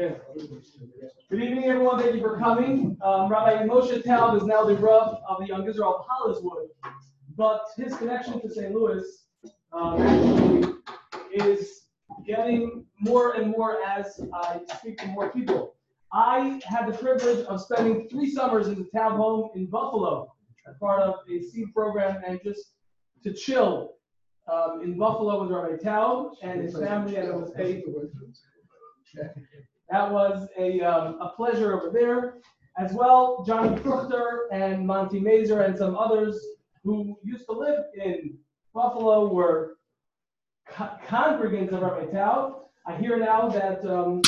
Okay. Good evening, everyone. Thank you for coming. Um, Rabbi Moshe Taub is now the Rav of the Young Israel of Holliswood, but his connection to St. Louis um, is getting more and more as I speak to more people. I had the privilege of spending three summers in the Taub home in Buffalo as part of a seed program and just to chill um, in Buffalo with Rabbi Taub and his family, and it was a that was a, um, a pleasure over there. As well, Johnny Fruchter and Monty Mazer and some others who used to live in Buffalo were co- congregants of Rabbi Taub. I hear now that um,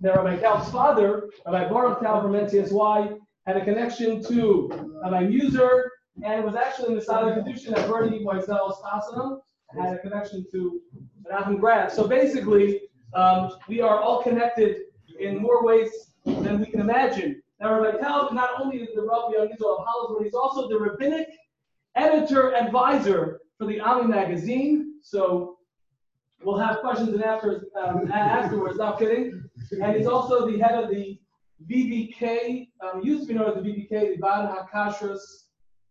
that Rabbi Taub's father, Rabbi Baruch Taub from NCSY, had a connection to Rabbi Muser and was actually in the Sada Kedushin at Bernie Moisel's Chasana, had a connection to Menachem Grad. So basically, um, we are all connected in more ways than we can imagine. Now, Rabbi Tal not only is the Rabbi Young Israel of but he's also the rabbinic editor advisor for the Ami magazine. So we'll have questions and answers um, afterwards. Not kidding. And he's also the head of the BBK, um, used to be known as the BBK, the Vad Hakashras,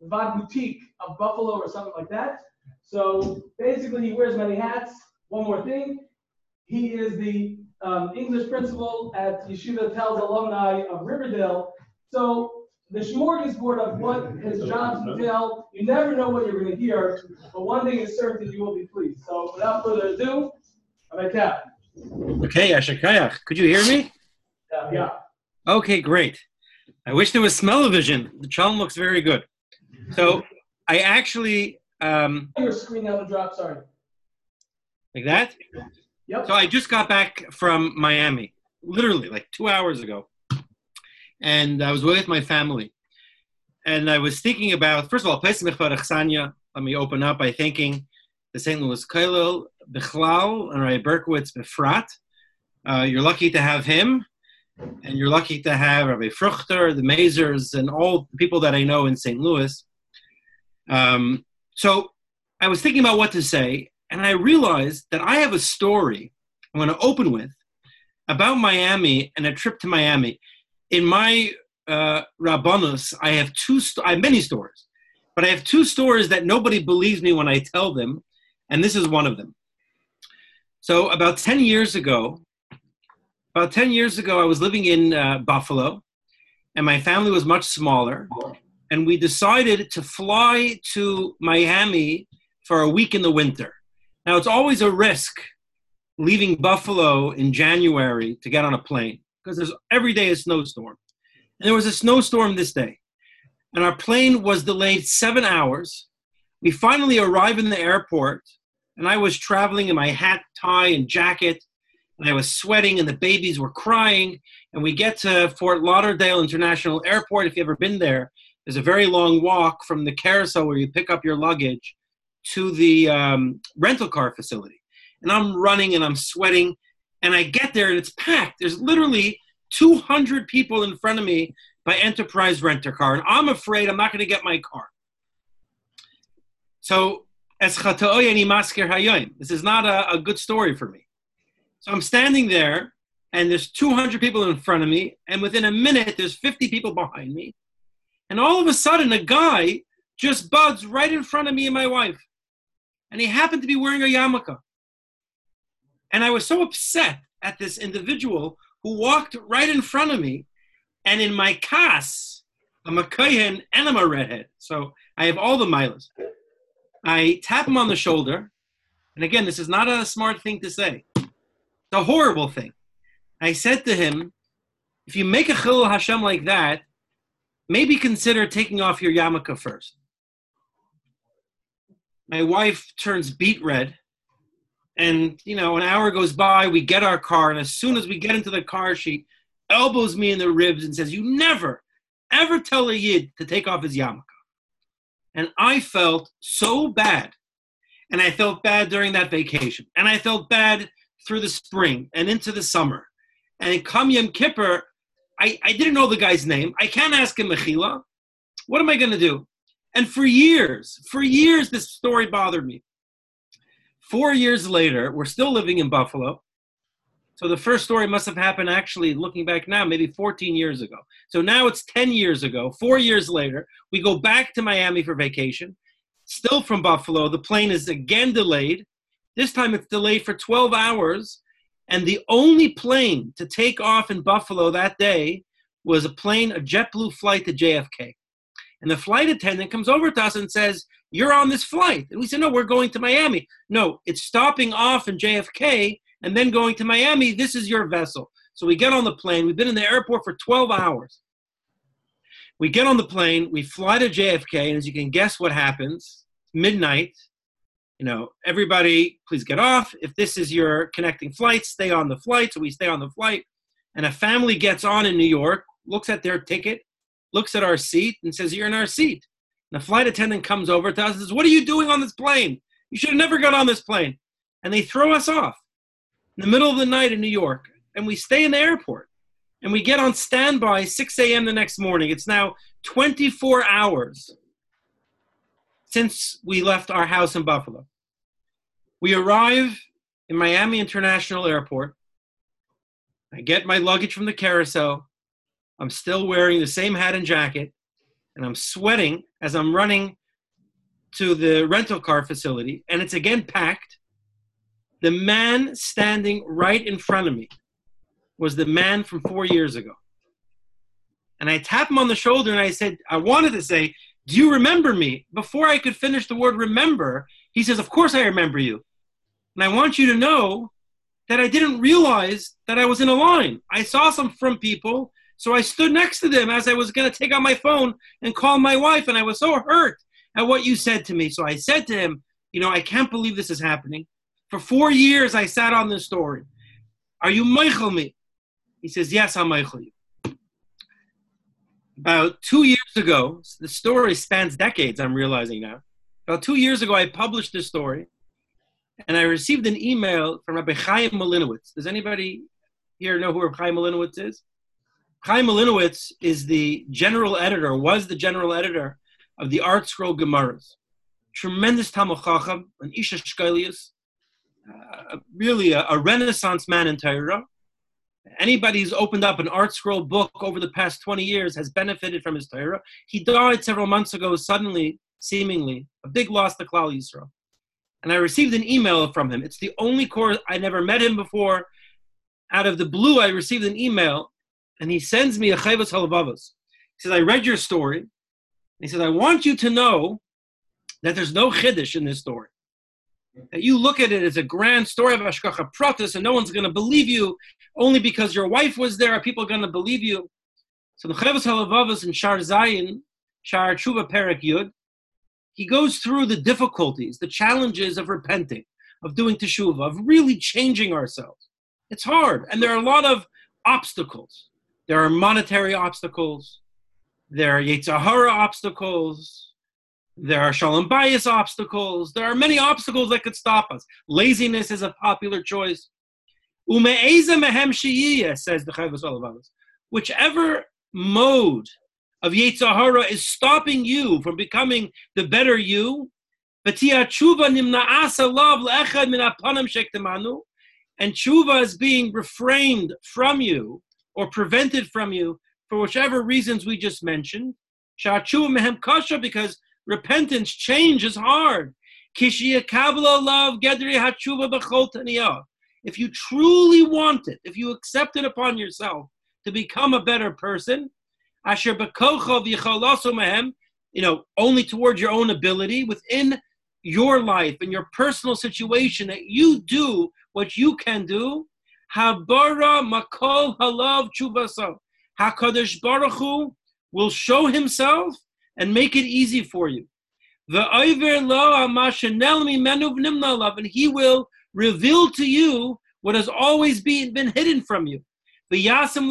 Vad Boutique of Buffalo or something like that. So basically, he wears many hats. One more thing, he is the um, English principal at Yeshiva Telshe Alumni of Riverdale. So the smorgasbord of what his jobs entail, you never know what you're going to hear, but one thing is certain, you will be pleased. So without further ado, Rabbi Taub. Okay, Ashakayach, could you hear me? Yeah, yeah. Okay, great. I wish there was smell-o-vision. The chalm looks very good. So I actually, um, Your screen on the drop, sorry. like that? Yep. So I just got back from Miami, literally like two hours ago. And I was with my family. And I was thinking about, first of all, Pesach Chsanya, let me open up by thanking the St. Louis Kollel, Bichlal, and Rabbi Berkowitz Befrat. Uh, you're lucky to have him, and you're lucky to have Rabbi Fruchter, the Mazers, and all the people that I know in St. Louis. Um, so I was thinking about what to say, and I realized that I have a story I'm going to open with about Miami and a trip to Miami. In my uh, Rabbanus, I have two. Sto- I have many stories, but I have two stories that nobody believes me when I tell them, and this is one of them. So about ten years ago, about ten years ago, I was living in uh, Buffalo, and my family was much smaller, and we decided to fly to Miami for a week in the winter. Now, it's always a risk leaving Buffalo in January to get on a plane because there's every day a snowstorm. And there was a snowstorm this day. And our plane was delayed seven hours. We finally arrived in the airport, and I was traveling in my hat, tie, and jacket, and I was sweating, and the babies were crying. And we get to Fort Lauderdale International Airport. If you've ever been there, there's a very long walk from the carousel where you pick up your luggage to the um, rental car facility. And I'm running and I'm sweating. And I get there and it's packed. There's literally 200 people in front of me by Enterprise Rent a Car. And I'm afraid I'm not going to get my car. So, this is not a, a good story for me. So I'm standing there and there's 200 people in front of me. And within a minute, there's 50 people behind me. And all of a sudden, a guy just buds right in front of me and my wife and he happened to be wearing a yarmulke. And I was so upset at this individual who walked right in front of me, and in my kas, I'm a kohen and I'm a redhead, so I have all the milas. I tap him on the shoulder, and again, this is not a smart thing to say. It's a horrible thing. I said to him, if you make a chilul Hashem like that, maybe consider taking off your yarmulke first my wife turns beet red and you know an hour goes by we get our car and as soon as we get into the car she elbows me in the ribs and says you never ever tell a yid to take off his yarmulke. And i felt so bad and i felt bad during that vacation and i felt bad through the spring and into the summer. And come yom kippur I, I didn't know the guy's name. I can't ask him mechila what am i going to do and for years, for years, this story bothered me. Four years later, we're still living in Buffalo. So the first story must have happened actually, looking back now, maybe 14 years ago. So now it's 10 years ago. Four years later, we go back to Miami for vacation, still from Buffalo. The plane is again delayed. This time it's delayed for 12 hours. And the only plane to take off in Buffalo that day was a plane, a JetBlue flight to JFK. And the flight attendant comes over to us and says, You're on this flight. And we said, No, we're going to Miami. No, it's stopping off in JFK and then going to Miami. This is your vessel. So we get on the plane. We've been in the airport for 12 hours. We get on the plane, we fly to JFK, and as you can guess what happens, midnight. You know, everybody, please get off. If this is your connecting flight, stay on the flight. So we stay on the flight. And a family gets on in New York, looks at their ticket, looks at our seat, and says, You're in our seat. And the flight attendant comes over to us and says, What are you doing on this plane? You should have never got on this plane. And they throw us off in the middle of the night in New York. And we stay in the airport. And we get on standby 6 a.m. the next morning. It's now 24 hours since we left our house in Buffalo. We arrive in Miami International Airport. I get my luggage from the carousel. I'm still wearing the same hat and jacket, and I'm sweating as I'm running to the rental car facility, and it's again packed. The man standing right in front of me was the man from four years ago. And I tap him on the shoulder and I said, I wanted to say, Do you remember me? Before I could finish the word remember, he says, Of course I remember you. And I want you to know that I didn't realize that I was in a line. I saw some from people, so I stood next to them as I was going to take out my phone and call my wife, and I was so hurt at what you said to me. So I said to him, You know, I can't believe this is happening. For four years, I sat on this story. Are you Michael me? He says, Yes, I'm Michael you. About two years ago, the story spans decades, I'm realizing now. About two years ago, I published this story, and I received an email from Rabbi Chaim Malinowitz. Does anybody here know who Rabbi Chaim Malinowitz is? Chaim Malinowitz is the general editor, was the general editor of the ArtScroll Gemaras. Tremendous Talmud Chacham, an Isha Shkalius, uh, really a, a, renaissance man in Torah. Anybody who's opened up an ArtScroll book over the past 20 years has benefited from his Torah. He died several months ago, suddenly, seemingly, a big loss to Klal Yisrael. And I received an email from him. It's the only course I never met him before. Out of the blue, I received an email, and he sends me a Chayvas Halavavas. He says, I read your story. He says, I want you to know that there's no Chiddush in this story that you look at it as a grand story of Ashkacha Pratis and no one's going to believe you only because your wife was there. Are people going to believe you? So the Chavos Halavavas in Shar Zayin, Shar Tshuva Perak Yud, he goes through the difficulties, the challenges of repenting, of doing teshuva, of really changing ourselves. It's hard, and there are a lot of obstacles. There are monetary obstacles. There are Yetzer obstacles there are shalom bayis obstacles. There are many obstacles that could stop us. Laziness is a popular choice. mehem says the Chavos Olavavos. Whichever mode of Yetzer is stopping you from becoming the better you, and tshuva is being refrained from you or prevented from you for whichever reasons we just mentioned. Shachu mehem kasha because repentance, change is hard. If you truly want it, if you accept it upon yourself to become a better person, you know, only towards your own ability, within your life and your personal situation, that you do what you can do. Habara makol halav chuvasa. Hakadosh Baruch Hu will show Himself and make it easy for you. The and he will reveal to you what has always been, been hidden from you. The Hashem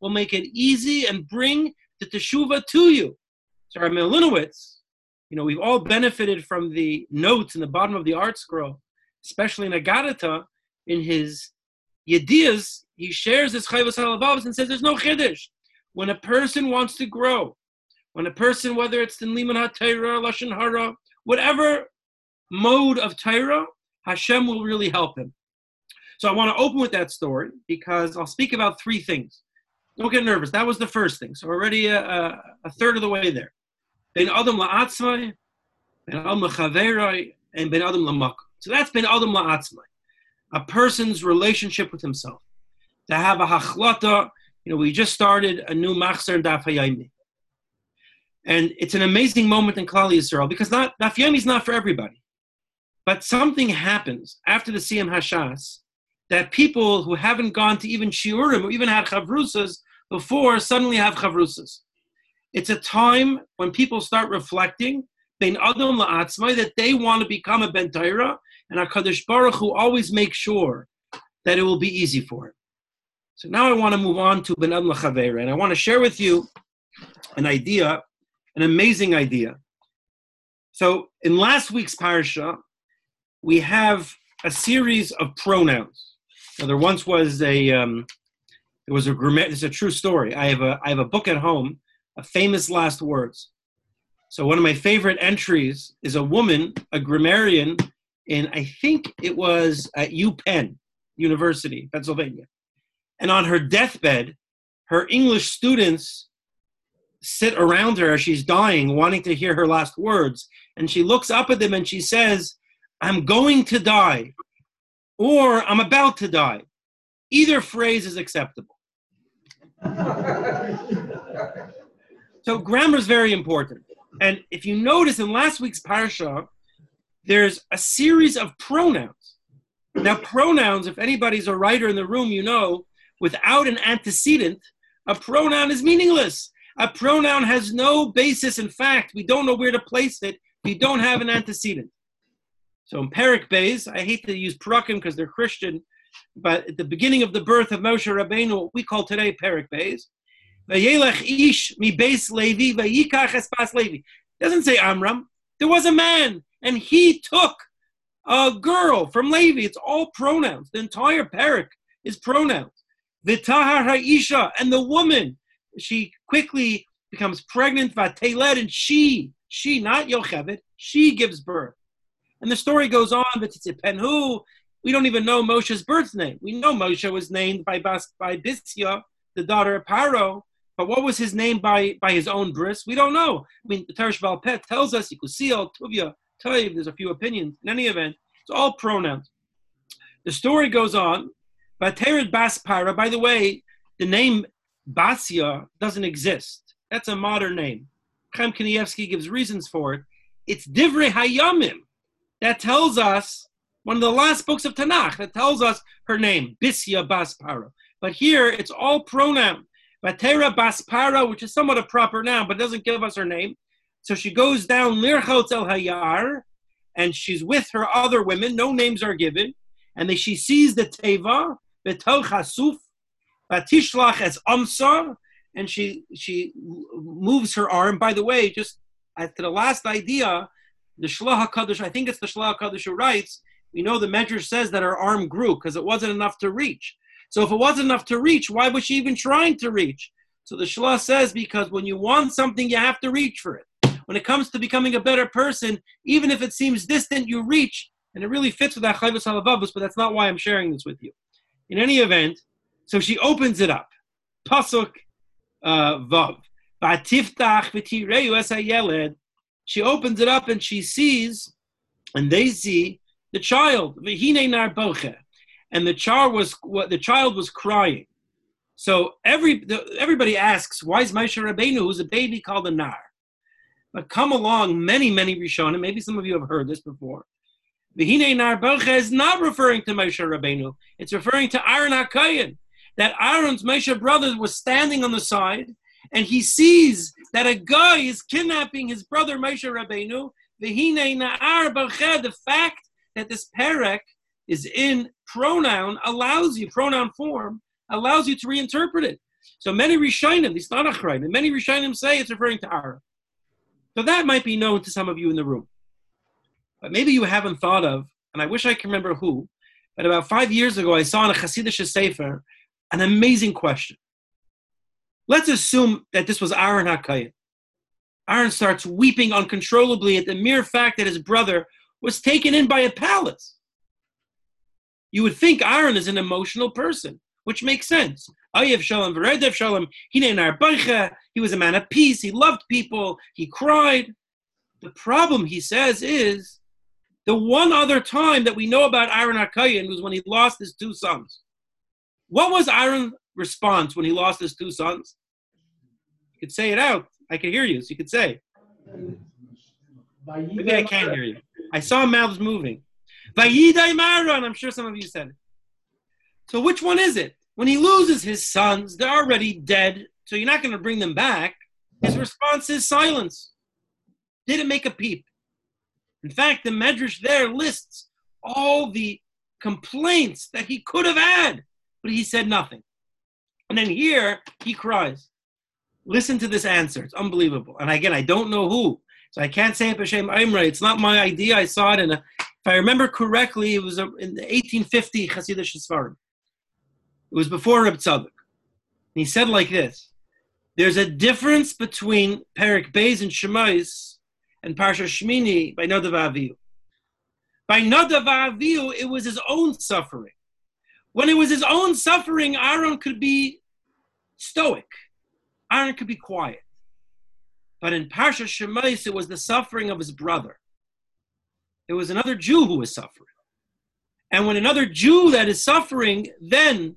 will make it easy and bring the teshuva to you. So our Malinowitz, you know, we've all benefited from the notes in the bottom of the art scroll, especially in Agadata, in his Yediyas, he shares his Chayvas Halavavas and says there's no Chiddush. When a person wants to grow, when a person, whether it's in Liman HaTorah, Lashon Hara, whatever mode of Torah, Hashem will really help him. So I want to open with that story because I'll speak about three things. Don't get nervous. That was the first thing. So already a, a, a third of the way there. Ben Adam la'atzmai, Ben Adam la'chaverai, and Ben Adam la'mak. So that's Ben Adam la'atzmai. A person's relationship with himself. To have a hachlata, you know, we just started a new machzer and daf. And it's an amazing moment in Klal Yisrael because not, daf hayaymi is not for everybody. But something happens after the Siyam Hashas that people who haven't gone to even shiurim or even had chavrusas before suddenly have chavrusas. It's a time when people start reflecting that they want to become a ben Torah, and Hakadosh Baruch Hu always makes sure that it will be easy for him. So now I want to move on to ben adam la'chavera, and I want to share with you an idea, an amazing idea. So in last week's parsha, we have a series of pronouns. Now, there once was a um, it was a. It's a true story. I have a I have a book at home, famous last words. So one of my favorite entries is a woman, a grammarian, in I think it was at UPenn University, Pennsylvania, and on her deathbed, her English students sit around her as she's dying, wanting to hear her last words, and she looks up at them and she says, "I'm going to die." or I'm about to die. Either phrase is acceptable. so grammar is very important. And if you notice in last week's parsha, there's a series of pronouns. Now, pronouns, if anybody's a writer in the room, you know, without an antecedent, a pronoun is meaningless. A pronoun has no basis in fact. We don't know where to place it. We don't have an antecedent. So in Perik Beis, I hate to use Parakim because they're Christian, but at the beginning of the birth of Moshe Rabbeinu, what we call today Perik Beis, Vayelech ish mi beis Levi vayikach espas Levi. Doesn't say Amram. There was a man, and he took a girl from Levi. It's all pronouns. The entire parak is pronouns. Vitahar ha'isha, and the woman, she quickly becomes pregnant, vateled, and she, she, not Yocheved, she gives birth. And the story goes on, Penhu. We don't even know Moshe's birth name. We know Moshe was named by, Bas, by Bisya, the daughter of Paro, but what was his name by, by his own bris? We don't know. I mean, the Teresh Balpet tells us, Yikusiel, Tuvia, Toiv, there's a few opinions. In any event, it's all pronouns. The story goes on, but Tered Bas by the way, the name Basia doesn't exist. That's a modern name. Chaim Kanievsky gives reasons for it. It's Divrei Hayamim that tells us one of the last books of Tanakh that tells us her name, Bisya Baspara. But here it's all pronoun. Batera Baspara, which is somewhat a proper noun, but doesn't give us her name. So she goes down Lirchot El Hayar, and she's with her other women. No names are given. And then she sees the Teva, Betel Chasuf, Batishlach as Amsar, and she she moves her arm. By the way, just to the last idea, the Shlach HaKadosh, I think it's the Shlach HaKadosh who writes, we know the measure says that her arm grew because it wasn't enough to reach. So if it wasn't enough to reach, why was she even trying to reach? So the Shlach says because when you want something, you have to reach for it. When it comes to becoming a better person, even if it seems distant, you reach, and it really fits with that Chayvus Halavavus, but that's not why I'm sharing this with you. In any event, so she opens it up. Pasuk uh, Vav. She opens it up and she sees, and they see the child. And the child was what the child was crying. So every everybody asks, why is Moshe Rabbeinu, who's a baby, called a nar? But come along, many many Rishonim. Maybe some of you have heard this before. V'hinei nar bocha is not referring to Moshe Rabbeinu. It's referring to Aaron Hakayin. That Aaron's Moshe brother was standing on the side and he sees that a guy is kidnapping his brother Moshe Rabbeinu. Vihinay Na'ar Balcha. The fact that this perek is in pronoun allows you, pronoun form, allows you to reinterpret it. So many Rishonim, these Tanachraim, and many Rishonim say it's referring to Aaron. So that might be known to some of you in the room. But maybe you haven't thought of, and I wish I can remember who, but about five years ago I saw in a Hasidic Sefer an amazing question. Let's assume that this was Aaron HaKayim. Aaron starts weeping uncontrollably at the mere fact that his brother, was taken in by a palace. You would think Aaron is an emotional person, which makes sense. Ayev Shalom, Veredev Shalom, he was a man of peace, he loved people, he cried. The problem, he says, is the one other time that we know about Aaron Akayan was when he lost his two sons. What was Aaron's response when he lost his two sons? You could say it out. I can hear you, so you could say. Maybe I can't hear you. I saw mouths moving. Vayidai Maron, I'm sure some of you said it. So which one is it? When he loses his sons, they're already dead, so you're not going to bring them back. His response is silence. Didn't make a peep. In fact, the Medrash there lists all the complaints that he could have had, but he said nothing. And then here he cries. Listen to this answer. It's unbelievable. And again, I don't know who. So I can't say it B'Shem Imre. It's not my idea. I saw it in a, if I remember correctly, it was uh, in the 1850 Hasidic Sfarim. It was before Reb Tzadok. And he said like this, there's a difference between Perik Beis and Shemais and Parsha Shmini by Nadav. By Nadav it was his own suffering. When it was his own suffering, Aaron could be stoic. Aaron could be quiet. But in Parsha Shemais, it was the suffering of his brother. It was another Jew who was suffering. And when another Jew that is suffering, then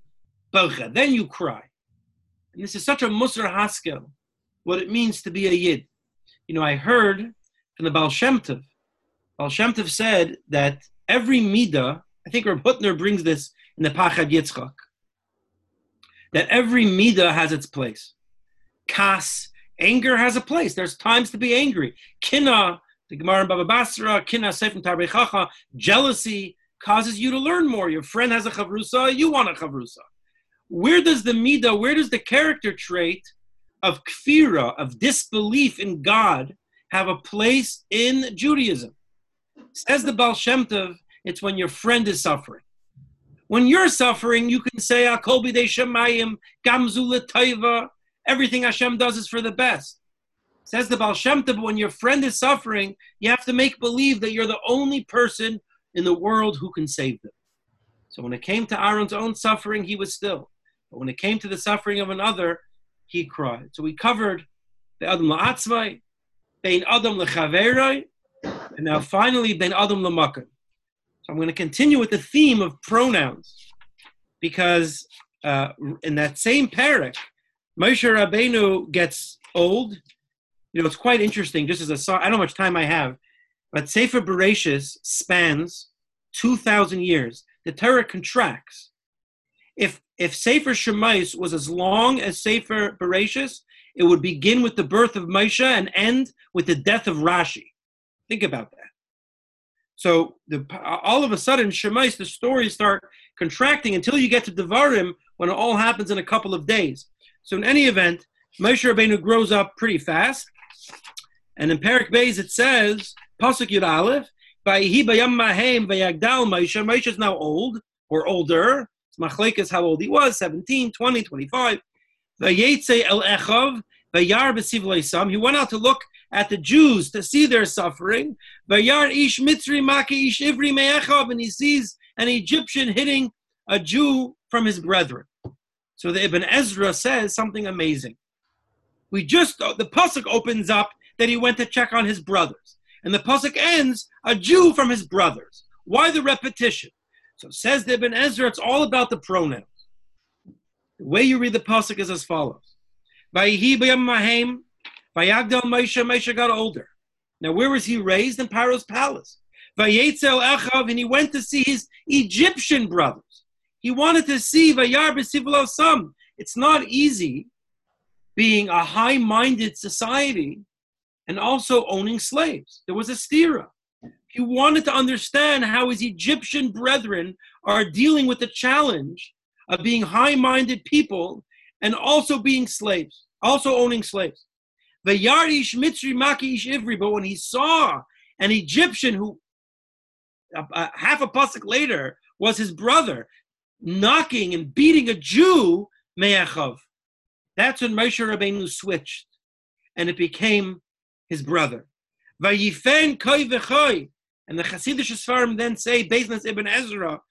then you cry. And this is such a Musar Haskel, what it means to be a Yid. You know, I heard from the Baal Shem Tov. Baal Shem Tov said that every Midah, I think Reb Hutner brings this in the Pachad Yitzchak, that every Midah has its place. Kas, anger has a place. There's times to be angry. Kina, the Gemara in Baba Basra, Kina Sefer Tarbechacha, jealousy causes you to learn more. Your friend has a chavrusa, you want a chavrusa. Where does the midah, where does the character trait of kfira, of disbelief in God, have a place in Judaism? Says the Baal Shem Tov, it's when your friend is suffering. When you're suffering, you can say, Akol b'dei shemayim, gamzu everything Hashem does is for the best. Says the Baal Shem Tov, when your friend is suffering, you have to make believe that you're the only person in the world who can save them. So when it came to Aaron's own suffering, he was still. But when it came to the suffering of another, he cried. So we covered the Adam La'atzvai, Bein Adam Lechaveroi, and now finally Bein Adam Lamakan. So I'm going to continue with the theme of pronouns because uh, in that same parak, Moshe Rabbeinu gets old. You know, it's quite interesting. Just as a I don't know how much time I have, but Sefer Bereshis spans 2,000 years. The Torah contracts. If if Sefer Shemais was as long as Sefer Bereshis, it would begin with the birth of Moshe and end with the death of Rashi. Think about that. So the, all of a sudden, Shemais, the stories start contracting until you get to Devarim when it all happens in a couple of days. So in any event, Moshe Rabbeinu grows up pretty fast. And in Perik Beis it says, Pasuk Yud Aleph. Moshe is now old or older. Machlekes how old he was, 17, 20, 25. Vayetze el echav, vayar b'sivleisam. He went out to look at the Jews to see their suffering. And he sees an Egyptian hitting a Jew from his brethren. So the Ibn Ezra says something amazing. We just, the Pasuk opens up that he went to check on his brothers. And the Pasuk ends, a Jew from his brothers. Why the repetition? So says the Ibn Ezra, it's all about the pronouns. The way you read the pasuk is as follows: Vayagdal Moshe. Moshe got older. Now, where was he raised? In Paro's palace. Vayetzel Echav, and he went to see his Egyptian brothers. He wanted to see Vayar B'Sivlo. It's not easy being a high-minded society and also owning slaves. There was a stira. He wanted to understand how his Egyptian brethren are dealing with the challenge of being high minded people and also being slaves, also owning slaves. The Yarish Mitzri Makish Ivri, but when he saw an Egyptian who uh, half a pasuk later was his brother knocking and beating a Jew, Me'achav. That's when Moshe Rabbeinu switched, and it became his brother. Koi. And the Hasidic Sfarim then say, based Ibn Ezra,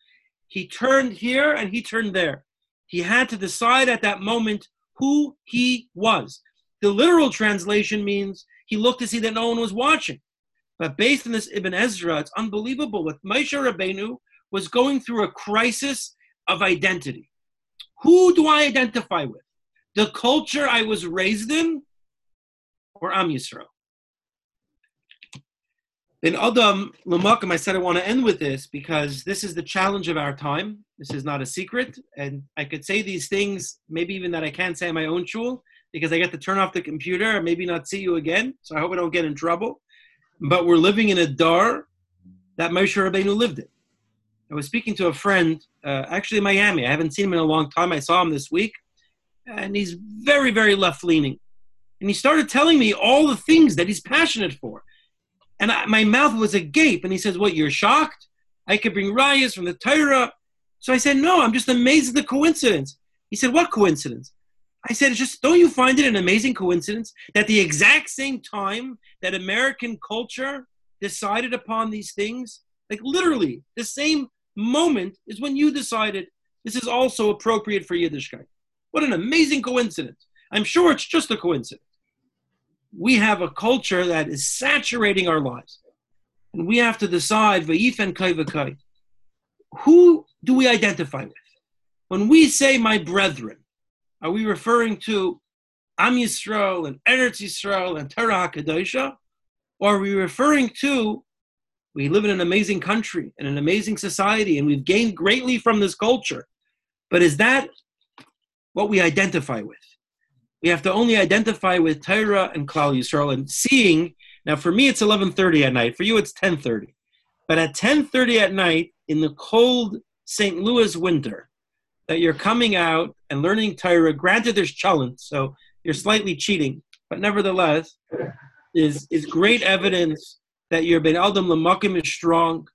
he turned here and he turned there. He had to decide at that moment who he was. The literal translation means he looked to see that no one was watching. But based on this Ibn Ezra, it's unbelievable. What Moshe Rabbeinu was going through a crisis of identity. Who do I identify with? The culture I was raised in or Am Yisrael? In Adam Lamakam, I said I want to end with this because this is the challenge of our time. This is not a secret. And I could say these things, maybe even that I can't say in my own shul, because I get to turn off the computer and maybe not see you again. So I hope I don't get in trouble. But we're living in a dar that Moshe Rabbeinu lived in. I was speaking to a friend, uh, actually in Miami. I haven't seen him in a long time. I saw him this week. And he's very, very left leaning. And he started telling me all the things that he's passionate for and I, my mouth was agape. And he says, What, you're shocked? I could bring rayas from the Torah. So I said, No, I'm just amazed at the coincidence. He said, What coincidence? I said, It's just, don't you find it an amazing coincidence that the exact same time that American culture decided upon these things, like literally the same moment is when you decided this is also appropriate for Yiddishkeit. What an amazing coincidence. I'm sure it's just a coincidence we have a culture that is saturating our lives. And we have to decide, who do we identify with? When we say my brethren, are we referring to Am Yisrael and Eretz Yisrael and Torah HaKadosha? Or are we referring to we live in an amazing country and an amazing society and we've gained greatly from this culture? But is that what we identify with? We have to only identify with Torah and Klal Yisrael and seeing. Now, for me, it's 11:30 at night. For you, it's 10:30. But at 10:30 at night in the cold St. Louis winter, that you're coming out and learning Torah. Granted, there's cholent, so you're slightly cheating, but nevertheless, is is great evidence that your Ben Adam Lamakim is strong.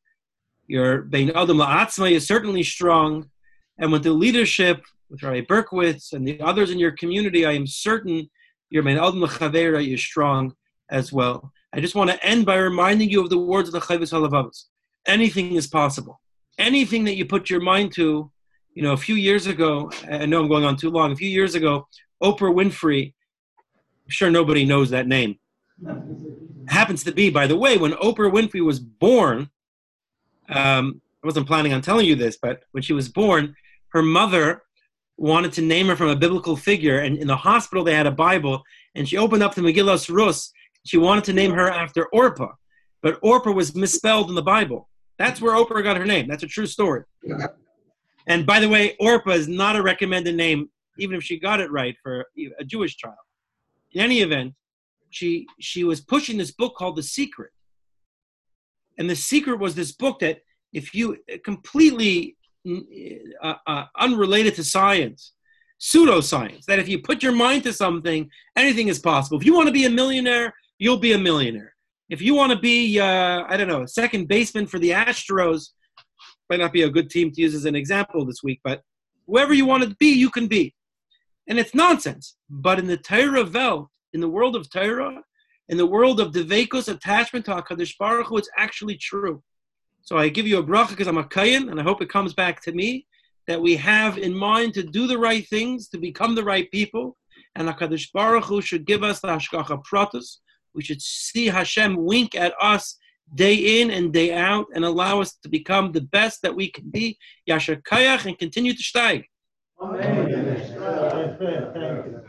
Your Ben Adam La'atzma is certainly strong, and with the leadership with Rabbi Berkowitz and the others in your community, I am certain your main Adam Chavera is strong as well. I just want to end by reminding you of the words of the Chavos Halavavos. Anything is possible. Anything that you put your mind to, you know, a few years ago, I know I'm going on too long, a few years ago, Oprah Winfrey, I'm sure nobody knows that name. Happens to be, by the way, when Oprah Winfrey was born, um, I wasn't planning on telling you this, but when she was born, her mother wanted to name her from a biblical figure, and in the hospital they had a Bible, and she opened up the Megillas Rus. She wanted to name her after Orpah, but Orpah was misspelled in the Bible. That's where Oprah got her name. That's a true story. And by the way, Orpah is not a recommended name, even if she got it right for a Jewish child. In any event, she she was pushing this book called The Secret, and The Secret was this book that if you completely uh, uh, unrelated to science, pseudoscience, that if you put your mind to something, anything is possible. If you want to be a millionaire, you'll be a millionaire. If you want to be, uh, I don't know, a second baseman for the Astros, might not be a good team to use as an example this week, but whoever you want to be, you can be. And it's nonsense. But in the Torah Vel, in the world of Torah, in the world of Devekos attachment to HaKadosh Baruch Hu, it's actually true. So I give you a bracha because I'm a kayan, and I hope it comes back to me that we have in mind to do the right things, to become the right people, and Hakadosh Baruch Hu should give us the hashgacha pratus. We should see Hashem wink at us day in and day out, and allow us to become the best that we can be. Yasher kayach and continue to steig. Amen.